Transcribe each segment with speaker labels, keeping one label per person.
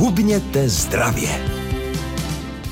Speaker 1: Hubněte zdravě.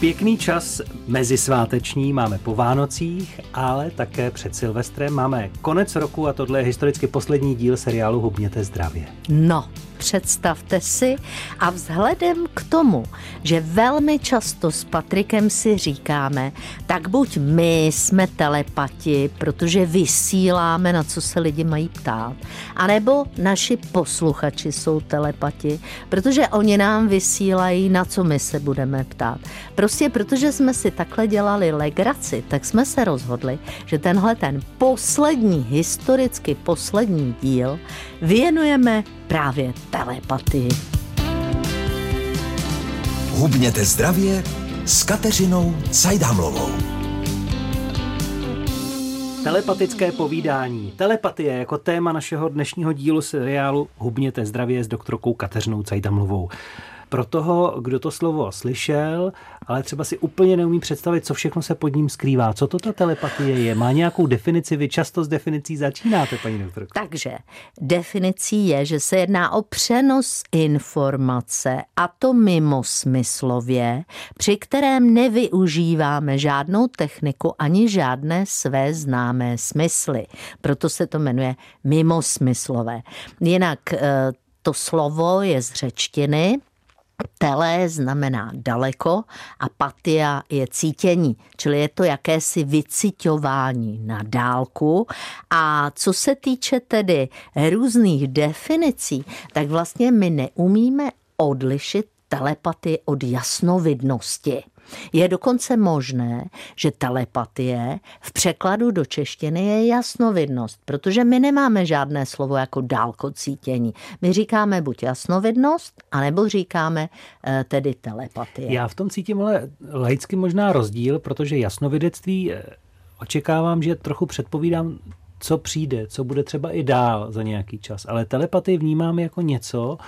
Speaker 2: Pěkný čas mezisváteční máme po Vánocích, ale také před Silvestrem máme konec roku a tohle je historicky poslední díl seriálu Hubněte zdravě.
Speaker 3: No, představte si a vzhledem k tomu, že velmi často s Patrikem si říkáme, tak buď my jsme telepati, protože vysíláme, na co se lidi mají ptát, anebo naši posluchači jsou telepati, protože oni nám vysílají, na co my se budeme ptát. Prostě protože jsme si takhle dělali legraci, tak jsme se rozhodli, že tenhle ten poslední, historicky poslední díl věnujeme právě telepatii.
Speaker 1: Hubněte zdravě s Kateřinou Cajdámlovou.
Speaker 2: Telepatické povídání. Telepatie jako téma našeho dnešního dílu seriálu Hubněte zdravě s doktorkou Kateřinou Cajdamlovou pro toho, kdo to slovo slyšel, ale třeba si úplně neumí představit, co všechno se pod ním skrývá. Co to ta telepatie je? Má nějakou definici? Vy často s definicí začínáte, paní doktorko.
Speaker 3: Takže definicí je, že se jedná o přenos informace a to mimo smyslově, při kterém nevyužíváme žádnou techniku ani žádné své známé smysly. Proto se to jmenuje mimosmyslové. Jinak eh, to slovo je z řečtiny Tele znamená daleko a patia je cítění, čili je to jakési vyciťování na dálku. A co se týče tedy různých definicí, tak vlastně my neumíme odlišit telepatii od jasnovidnosti. Je dokonce možné, že telepatie v překladu do češtiny je jasnovidnost, protože my nemáme žádné slovo jako dálkocítění. My říkáme buď jasnovidnost, anebo říkáme eh, tedy telepatie.
Speaker 2: Já v tom cítím ale laicky možná rozdíl, protože jasnovidectví eh, očekávám, že trochu předpovídám co přijde, co bude třeba i dál za nějaký čas. Ale telepatii vnímám jako něco,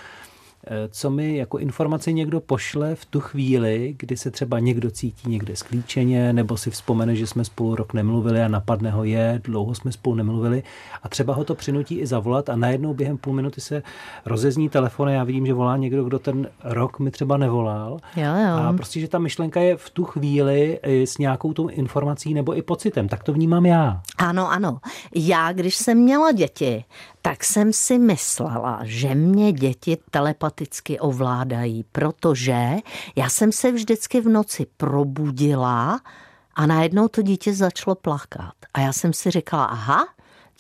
Speaker 2: co mi jako informaci někdo pošle v tu chvíli, kdy se třeba někdo cítí někde sklíčeně, nebo si vzpomene, že jsme spolu rok nemluvili a napadne ho je, dlouho jsme spolu nemluvili a třeba ho to přinutí i zavolat a najednou během půl minuty se rozezní telefon a já vidím, že volá někdo, kdo ten rok mi třeba nevolal.
Speaker 3: Jo, jo.
Speaker 2: A prostě, že ta myšlenka je v tu chvíli s nějakou tou informací nebo i pocitem. Tak to vnímám já.
Speaker 3: Ano, ano. Já, když jsem měla děti, tak jsem si myslela, že mě děti telepaticky ovládají, protože já jsem se vždycky v noci probudila a najednou to dítě začalo plakat. A já jsem si říkala, aha,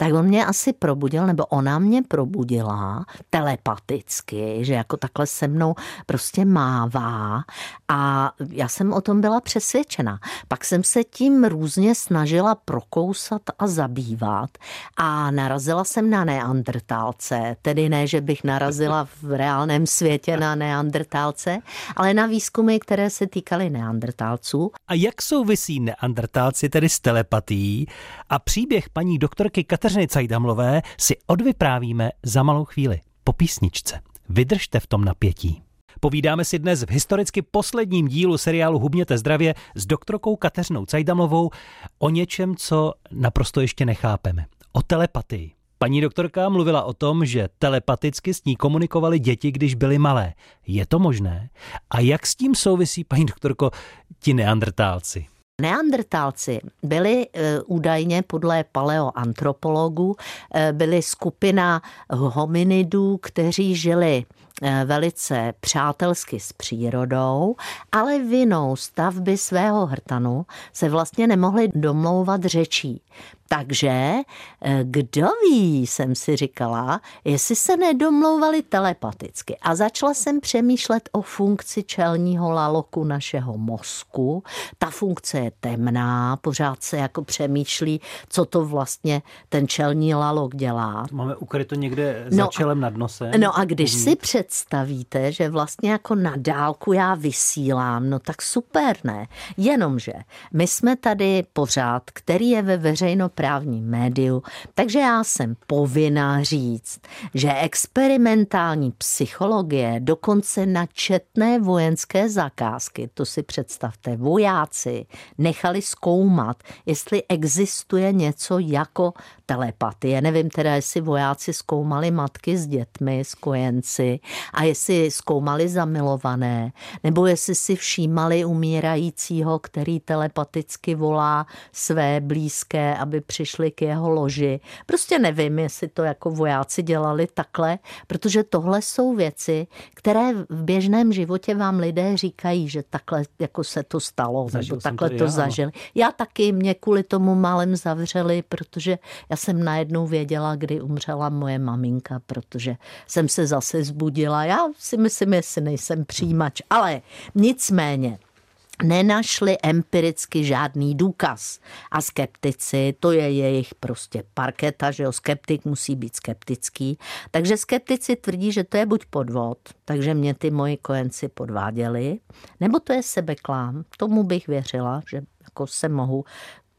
Speaker 3: tak on mě asi probudil, nebo ona mě probudila telepaticky, že jako takhle se mnou prostě mává a já jsem o tom byla přesvědčena. Pak jsem se tím různě snažila prokousat a zabývat a narazila jsem na neandrtálce, tedy ne, že bych narazila v reálném světě na neandrtálce, ale na výzkumy, které se týkaly neandrtálců.
Speaker 2: A jak souvisí neandrtálci tedy s telepatí a příběh paní doktorky Kateřiny Kateřiny Cajdamlové si odvyprávíme za malou chvíli po písničce. Vydržte v tom napětí. Povídáme si dnes v historicky posledním dílu seriálu Hubněte zdravě s doktorkou Kateřinou Cajdamlovou o něčem, co naprosto ještě nechápeme. O telepatii. Paní doktorka mluvila o tom, že telepaticky s ní komunikovali děti, když byly malé. Je to možné? A jak s tím souvisí, paní doktorko, ti neandrtálci?
Speaker 3: Neandrtálci byli e, údajně podle paleoantropologů e, byli skupina hominidů, kteří žili velice přátelsky s přírodou, ale vinou stavby svého hrtanu se vlastně nemohli domlouvat řečí. Takže eh, kdo ví, jsem si říkala, jestli se nedomlouvali telepaticky. A začala jsem přemýšlet o funkci čelního laloku našeho mozku. Ta funkce je temná, pořád se jako přemýšlí, co to vlastně ten čelní lalok dělá.
Speaker 2: Máme ukryto někde za no, čelem nad nosem.
Speaker 3: No a když uvnitř. si představíte, že vlastně jako na dálku já vysílám, no tak super, ne? Jenomže my jsme tady pořád, který je ve veřejno právním médiu, takže já jsem povinná říct, že experimentální psychologie dokonce na četné vojenské zakázky, to si představte, vojáci nechali zkoumat, jestli existuje něco jako telepatie. Nevím teda, jestli vojáci zkoumali matky s dětmi, s kojenci a jestli zkoumali zamilované, nebo jestli si všímali umírajícího, který telepaticky volá své blízké, aby přišli k jeho loži. Prostě nevím, jestli to jako vojáci dělali takhle, protože tohle jsou věci, které v běžném životě vám lidé říkají, že takhle jako se to stalo, Zažil nebo takhle to, to zažili. Já taky, mě kvůli tomu málem zavřeli, protože já jsem najednou věděla, kdy umřela moje maminka, protože jsem se zase zbudila. Já si myslím, jestli nejsem přijímač, ale nicméně nenašli empiricky žádný důkaz. A skeptici, to je jejich prostě parketa, že jo, skeptik musí být skeptický. Takže skeptici tvrdí, že to je buď podvod, takže mě ty moji kojenci podváděli, nebo to je sebeklám. Tomu bych věřila, že jako se mohu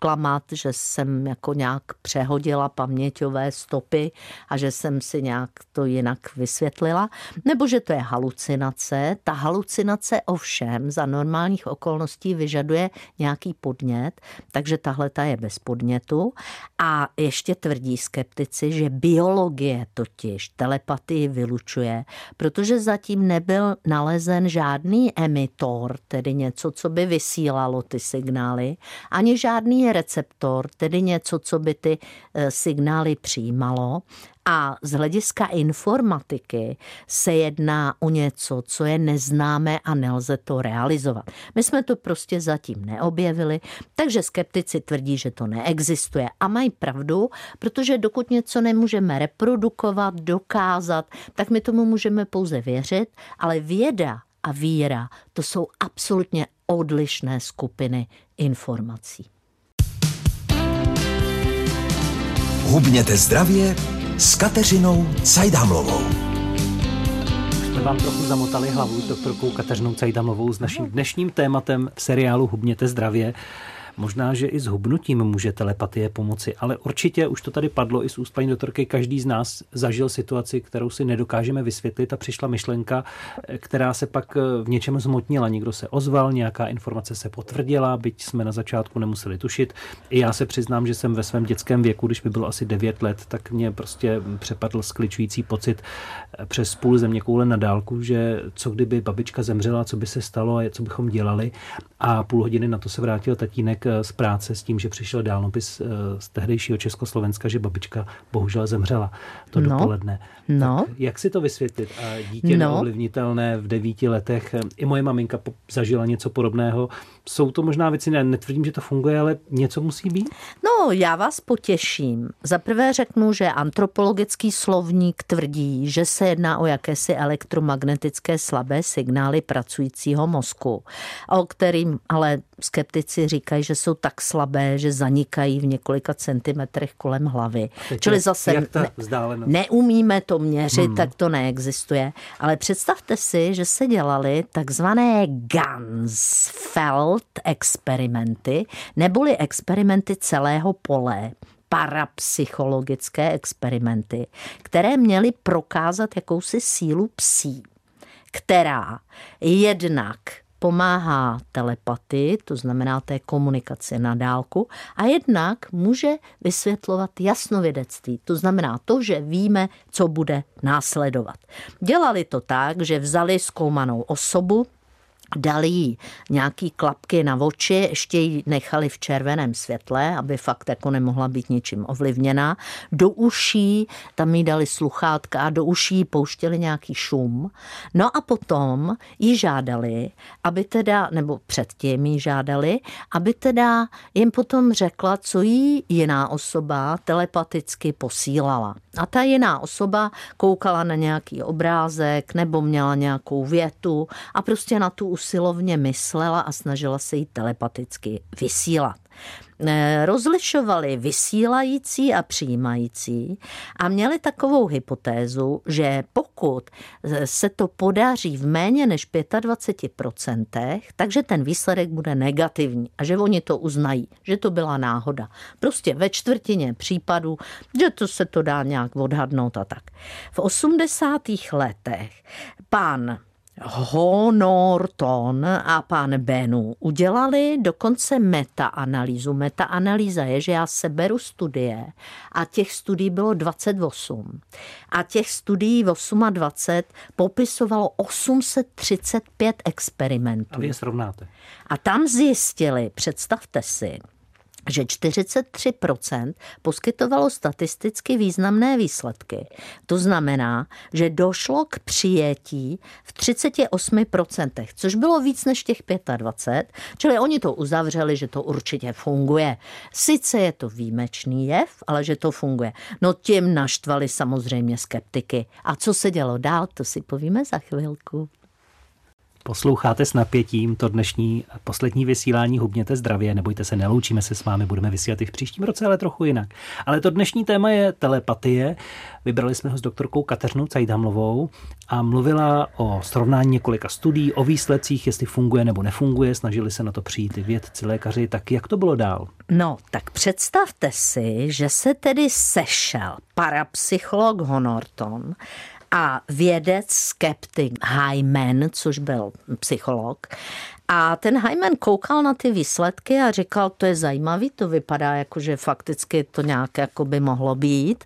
Speaker 3: klamat, že jsem jako nějak přehodila paměťové stopy a že jsem si nějak to jinak vysvětlila, nebo že to je halucinace. Ta halucinace ovšem za normálních okolností vyžaduje nějaký podnět, takže tahle ta je bez podnětu. A ještě tvrdí skeptici, že biologie totiž telepatii vylučuje, protože zatím nebyl nalezen žádný emitor, tedy něco, co by vysílalo ty signály, ani žádný receptor, tedy něco, co by ty eh, signály přijímalo. A z hlediska informatiky se jedná o něco, co je neznámé a nelze to realizovat. My jsme to prostě zatím neobjevili, takže skeptici tvrdí, že to neexistuje a mají pravdu, protože dokud něco nemůžeme reprodukovat, dokázat, tak my tomu můžeme pouze věřit, ale věda a víra to jsou absolutně odlišné skupiny informací.
Speaker 1: Hubněte zdravě s Kateřinou Cajdamlovou.
Speaker 2: Jsme vám trochu zamotali hlavu s doktorkou Kateřinou Cajdamlovou s naším dnešním tématem v seriálu Hubněte zdravě. Možná, že i s hubnutím může telepatie pomoci, ale určitě už to tady padlo i z úst paní doktorky. Každý z nás zažil situaci, kterou si nedokážeme vysvětlit a přišla myšlenka, která se pak v něčem zmotnila. Někdo se ozval, nějaká informace se potvrdila, byť jsme na začátku nemuseli tušit. I já se přiznám, že jsem ve svém dětském věku, když mi bylo asi 9 let, tak mě prostě přepadl skličující pocit přes půl země koule na dálku, že co kdyby babička zemřela, co by se stalo a co bychom dělali. A půl hodiny na to se vrátil tatínek Eh, z práce s tím, že přišel dálnopis eh, z tehdejšího Československa, že babička bohužel zemřela to no. dopoledne.
Speaker 3: No.
Speaker 2: Tak jak si to vysvětlit? A dítě no. neovlivnitelné v devíti letech, i moje maminka zažila něco podobného. Jsou to možná věci, ne, netvrdím, že to funguje, ale něco musí být?
Speaker 3: No, já vás potěším. Za prvé řeknu, že antropologický slovník tvrdí, že se jedná o jakési elektromagnetické slabé signály pracujícího mozku, o kterým ale skeptici říkají, že jsou tak slabé, že zanikají v několika centimetrech kolem hlavy.
Speaker 2: Teď Čili zase ne,
Speaker 3: neumíme to měřit, hmm. tak to neexistuje. Ale představte si, že se dělali takzvané Gansfeld experimenty, neboli experimenty celého pole parapsychologické experimenty, které měly prokázat jakousi sílu psí, která jednak pomáhá telepatii, to znamená té komunikaci na dálku, a jednak může vysvětlovat jasnovědectví, to znamená to, že víme, co bude následovat. Dělali to tak, že vzali zkoumanou osobu, dali jí nějaký klapky na oči, ještě ji nechali v červeném světle, aby fakt jako nemohla být ničím ovlivněná. Do uší tam jí dali sluchátka a do uší pouštěli nějaký šum. No a potom ji žádali, aby teda, nebo předtím ji žádali, aby teda jim potom řekla, co jí jiná osoba telepaticky posílala. A ta jiná osoba koukala na nějaký obrázek nebo měla nějakou větu a prostě na tu usilovně myslela a snažila se jí telepaticky vysílat. Eh, rozlišovali vysílající a přijímající a měli takovou hypotézu, že pokud se to podaří v méně než 25%, takže ten výsledek bude negativní a že oni to uznají, že to byla náhoda. Prostě ve čtvrtině případů, že to se to dá nějak odhadnout a tak. V 80. letech pán Honorton a pan Benu udělali dokonce metaanalýzu. Metaanalýza je, že já seberu studie a těch studií bylo 28. A těch studií 28 popisovalo 835 experimentů.
Speaker 2: A vy je srovnáte.
Speaker 3: A tam zjistili, představte si, že 43% poskytovalo statisticky významné výsledky. To znamená, že došlo k přijetí v 38%, což bylo víc než těch 25, čili oni to uzavřeli, že to určitě funguje. Sice je to výjimečný jev, ale že to funguje. No tím naštvali samozřejmě skeptiky. A co se dělo dál, to si povíme za chvilku.
Speaker 2: Posloucháte s napětím to dnešní poslední vysílání Hubněte zdravě, nebojte se, neloučíme se s vámi, budeme vysílat i v příštím roce, ale trochu jinak. Ale to dnešní téma je telepatie. Vybrali jsme ho s doktorkou Kateřinou Cajdamlovou a mluvila o srovnání několika studií, o výsledcích, jestli funguje nebo nefunguje, snažili se na to přijít i vědci, lékaři, tak jak to bylo dál?
Speaker 3: No, tak představte si, že se tedy sešel parapsycholog Honorton a vědec skeptik Hyman, což byl psycholog. A ten Hyman koukal na ty výsledky a říkal, to je zajímavý, to vypadá jako, že fakticky to nějak jako by mohlo být.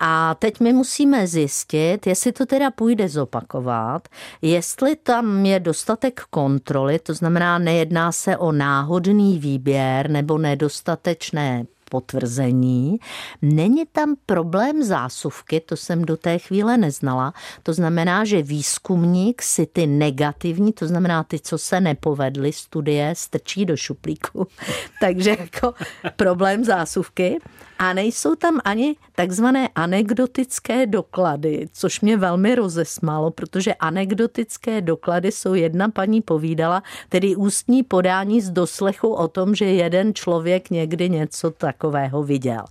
Speaker 3: A teď my musíme zjistit, jestli to teda půjde zopakovat, jestli tam je dostatek kontroly, to znamená, nejedná se o náhodný výběr nebo nedostatečné potvrzení. Není tam problém zásuvky, to jsem do té chvíle neznala. To znamená, že výzkumník si ty negativní, to znamená ty, co se nepovedly, studie strčí do šuplíku. Takže jako problém zásuvky. A nejsou tam ani takzvané anekdotické doklady, což mě velmi rozesmálo, protože anekdotické doklady jsou jedna paní povídala, tedy ústní podání z doslechu o tom, že jeden člověk někdy něco takového viděl.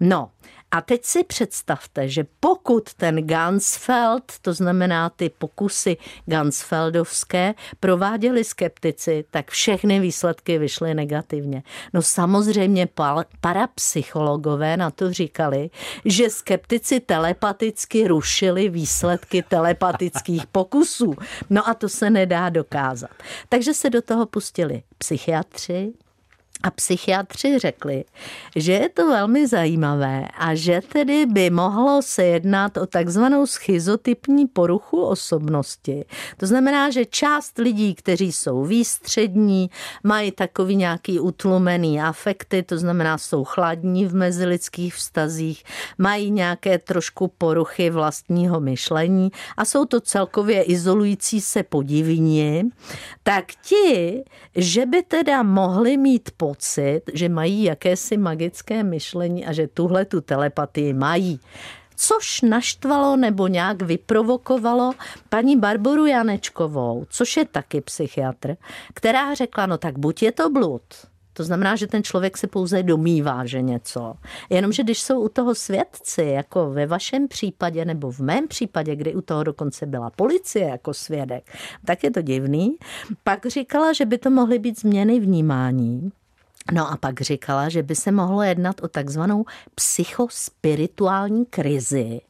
Speaker 3: No, a teď si představte, že pokud ten Gansfeld, to znamená ty pokusy Gansfeldovské, prováděli skeptici, tak všechny výsledky vyšly negativně. No samozřejmě parapsychologové na to říkali, že skeptici telepaticky rušili výsledky telepatických pokusů. No a to se nedá dokázat. Takže se do toho pustili psychiatři, a psychiatři řekli, že je to velmi zajímavé a že tedy by mohlo se jednat o takzvanou schizotypní poruchu osobnosti. To znamená, že část lidí, kteří jsou výstřední, mají takový nějaký utlumený afekty, to znamená, jsou chladní v mezilidských vztazích, mají nějaké trošku poruchy vlastního myšlení a jsou to celkově izolující se podivní, tak ti, že by teda mohli mít po pocit, že mají jakési magické myšlení a že tuhle tu telepatii mají což naštvalo nebo nějak vyprovokovalo paní Barboru Janečkovou, což je taky psychiatr, která řekla, no tak buď je to blud, to znamená, že ten člověk se pouze domývá, že něco. Jenomže když jsou u toho svědci, jako ve vašem případě nebo v mém případě, kdy u toho dokonce byla policie jako svědek, tak je to divný. Pak říkala, že by to mohly být změny vnímání, No a pak říkala, že by se mohlo jednat o takzvanou psychospirituální krizi,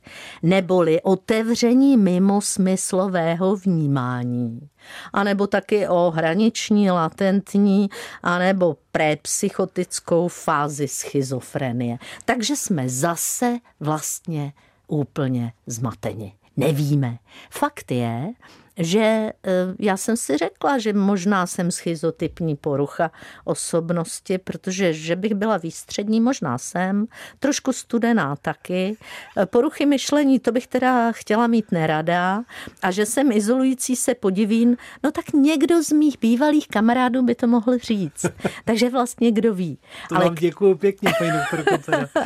Speaker 3: neboli otevření mimo smyslového vnímání, anebo taky o hraniční, latentní, anebo prepsychotickou fázi schizofrenie. Takže jsme zase vlastně úplně zmateni. Nevíme. Fakt je, že eh, já jsem si řekla, že možná jsem schizotypní porucha osobnosti, protože že bych byla výstřední, možná jsem, trošku studená taky. Eh, poruchy myšlení, to bych teda chtěla mít nerada a že jsem izolující se podivín, no tak někdo z mých bývalých kamarádů by to mohl říct. Takže vlastně kdo ví.
Speaker 2: To Ale... vám děkuji pěkně, paní doktorko.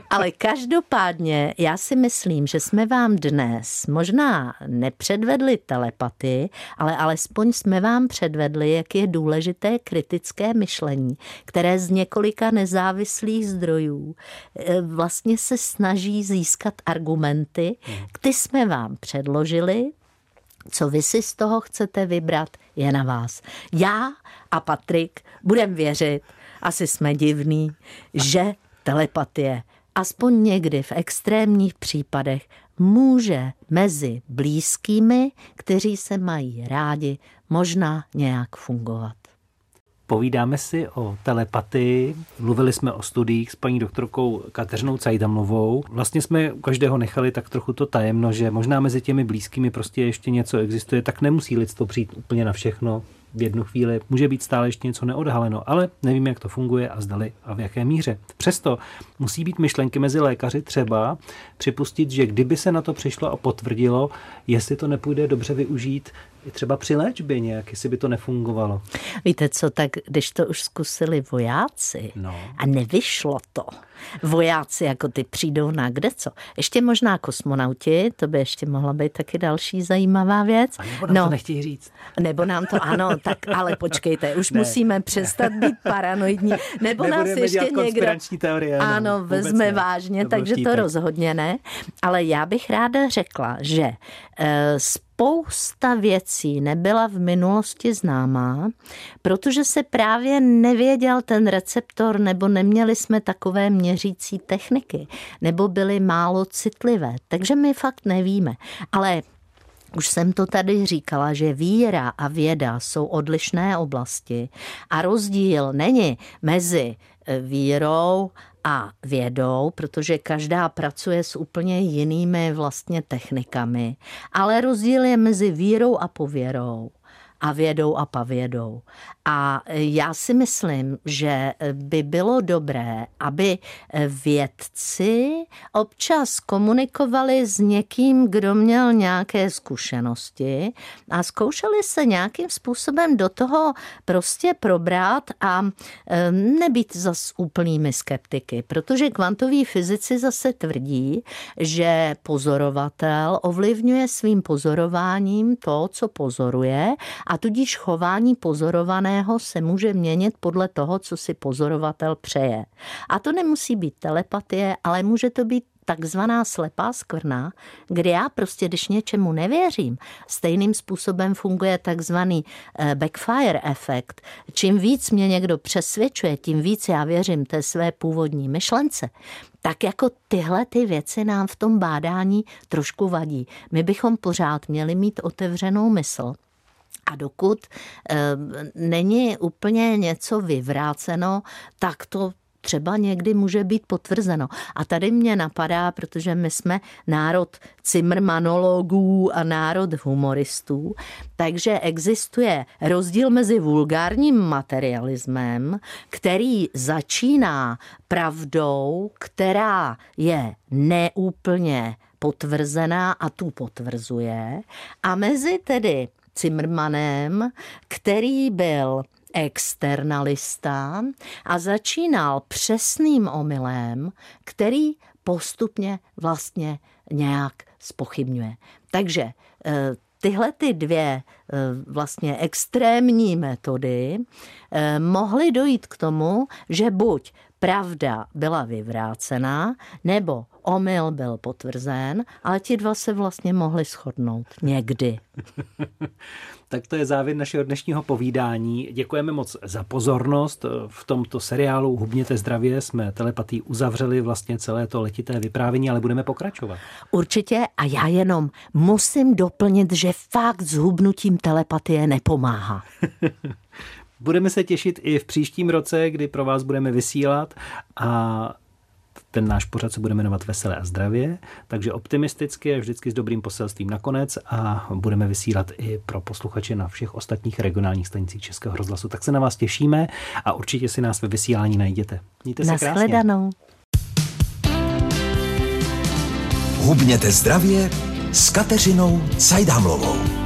Speaker 3: Ale každopádně já si myslím, že jsme vám dnes možná nepředvedli tele telepatii, ale alespoň jsme vám předvedli, jak je důležité kritické myšlení, které z několika nezávislých zdrojů eh, vlastně se snaží získat argumenty, ty jsme vám předložili, co vy si z toho chcete vybrat, je na vás. Já a Patrik budem věřit, asi jsme divný, že telepatie aspoň někdy v extrémních případech může mezi blízkými, kteří se mají rádi, možná nějak fungovat.
Speaker 2: Povídáme si o telepatii, mluvili jsme o studiích s paní doktorkou Kateřinou Cajdamlovou. Vlastně jsme u každého nechali tak trochu to tajemno, že možná mezi těmi blízkými prostě ještě něco existuje, tak nemusí lidstvo přijít úplně na všechno v jednu chvíli. Může být stále ještě něco neodhaleno, ale nevím, jak to funguje a zdali a v jaké míře. Přesto musí být myšlenky mezi lékaři třeba připustit, že kdyby se na to přišlo a potvrdilo, jestli to nepůjde dobře využít i třeba při léčbě nějak, jestli by to nefungovalo.
Speaker 3: Víte co, tak když to už zkusili vojáci no. a nevyšlo to, vojáci jako ty přijdou na kde co. Ještě možná kosmonauti, to by ještě mohla být taky další zajímavá věc.
Speaker 2: A nebo nám no, to nechtějí říct.
Speaker 3: Nebo nám to, ano, tak ale počkejte, už ne. musíme přestat být paranoidní. Nebo nás ještě někdo...
Speaker 2: Teorie,
Speaker 3: ano, vezme ne. vážně, to takže to rozhodně ne. Ale já bych ráda řekla, že eh, spousta věcí nebyla v minulosti známá, protože se právě nevěděl ten receptor nebo neměli jsme takové měřící techniky, nebo byly málo citlivé. Takže my fakt nevíme. Ale už jsem to tady říkala, že víra a věda jsou odlišné oblasti a rozdíl není mezi eh, vírou a vědou, protože každá pracuje s úplně jinými vlastně technikami, ale rozdíl je mezi vírou a pověrou a vědou a pavědou. A já si myslím, že by bylo dobré, aby vědci občas komunikovali s někým, kdo měl nějaké zkušenosti a zkoušeli se nějakým způsobem do toho prostě probrat a nebýt zas úplnými skeptiky, protože kvantoví fyzici zase tvrdí, že pozorovatel ovlivňuje svým pozorováním to, co pozoruje a tudíž chování pozorovaného se může měnit podle toho, co si pozorovatel přeje. A to nemusí být telepatie, ale může to být takzvaná slepá skvrna, kdy já prostě, když něčemu nevěřím, stejným způsobem funguje takzvaný eh, backfire efekt. Čím víc mě někdo přesvědčuje, tím víc já věřím té své původní myšlence. Tak jako tyhle ty věci nám v tom bádání trošku vadí. My bychom pořád měli mít otevřenou mysl a dokud e, není úplně něco vyvráceno, tak to třeba někdy může být potvrzeno. A tady mě napadá, protože my jsme národ cimrmanologů a národ humoristů, takže existuje rozdíl mezi vulgárním materialismem, který začíná pravdou, která je neúplně potvrzená a tu potvrzuje, a mezi tedy Zimmermanem, který byl externalista a začínal přesným omylem, který postupně vlastně nějak spochybňuje. Takže eh, tyhle ty dvě eh, vlastně extrémní metody eh, mohly dojít k tomu, že buď pravda byla vyvrácená, nebo omyl byl potvrzen, ale ti dva se vlastně mohli shodnout někdy.
Speaker 2: tak to je závěr našeho dnešního povídání. Děkujeme moc za pozornost. V tomto seriálu Hubněte zdravě jsme telepatí uzavřeli vlastně celé to letité vyprávění, ale budeme pokračovat.
Speaker 3: Určitě a já jenom musím doplnit, že fakt s hubnutím telepatie nepomáhá.
Speaker 2: Budeme se těšit i v příštím roce, kdy pro vás budeme vysílat a ten náš pořad se bude jmenovat Veselé a zdravě, takže optimisticky a vždycky s dobrým poselstvím nakonec a budeme vysílat i pro posluchače na všech ostatních regionálních stanicích Českého rozhlasu. Tak se na vás těšíme a určitě si nás ve vysílání najděte. Mějte se krásně.
Speaker 1: Hubněte zdravě s Kateřinou Cajdámlovou.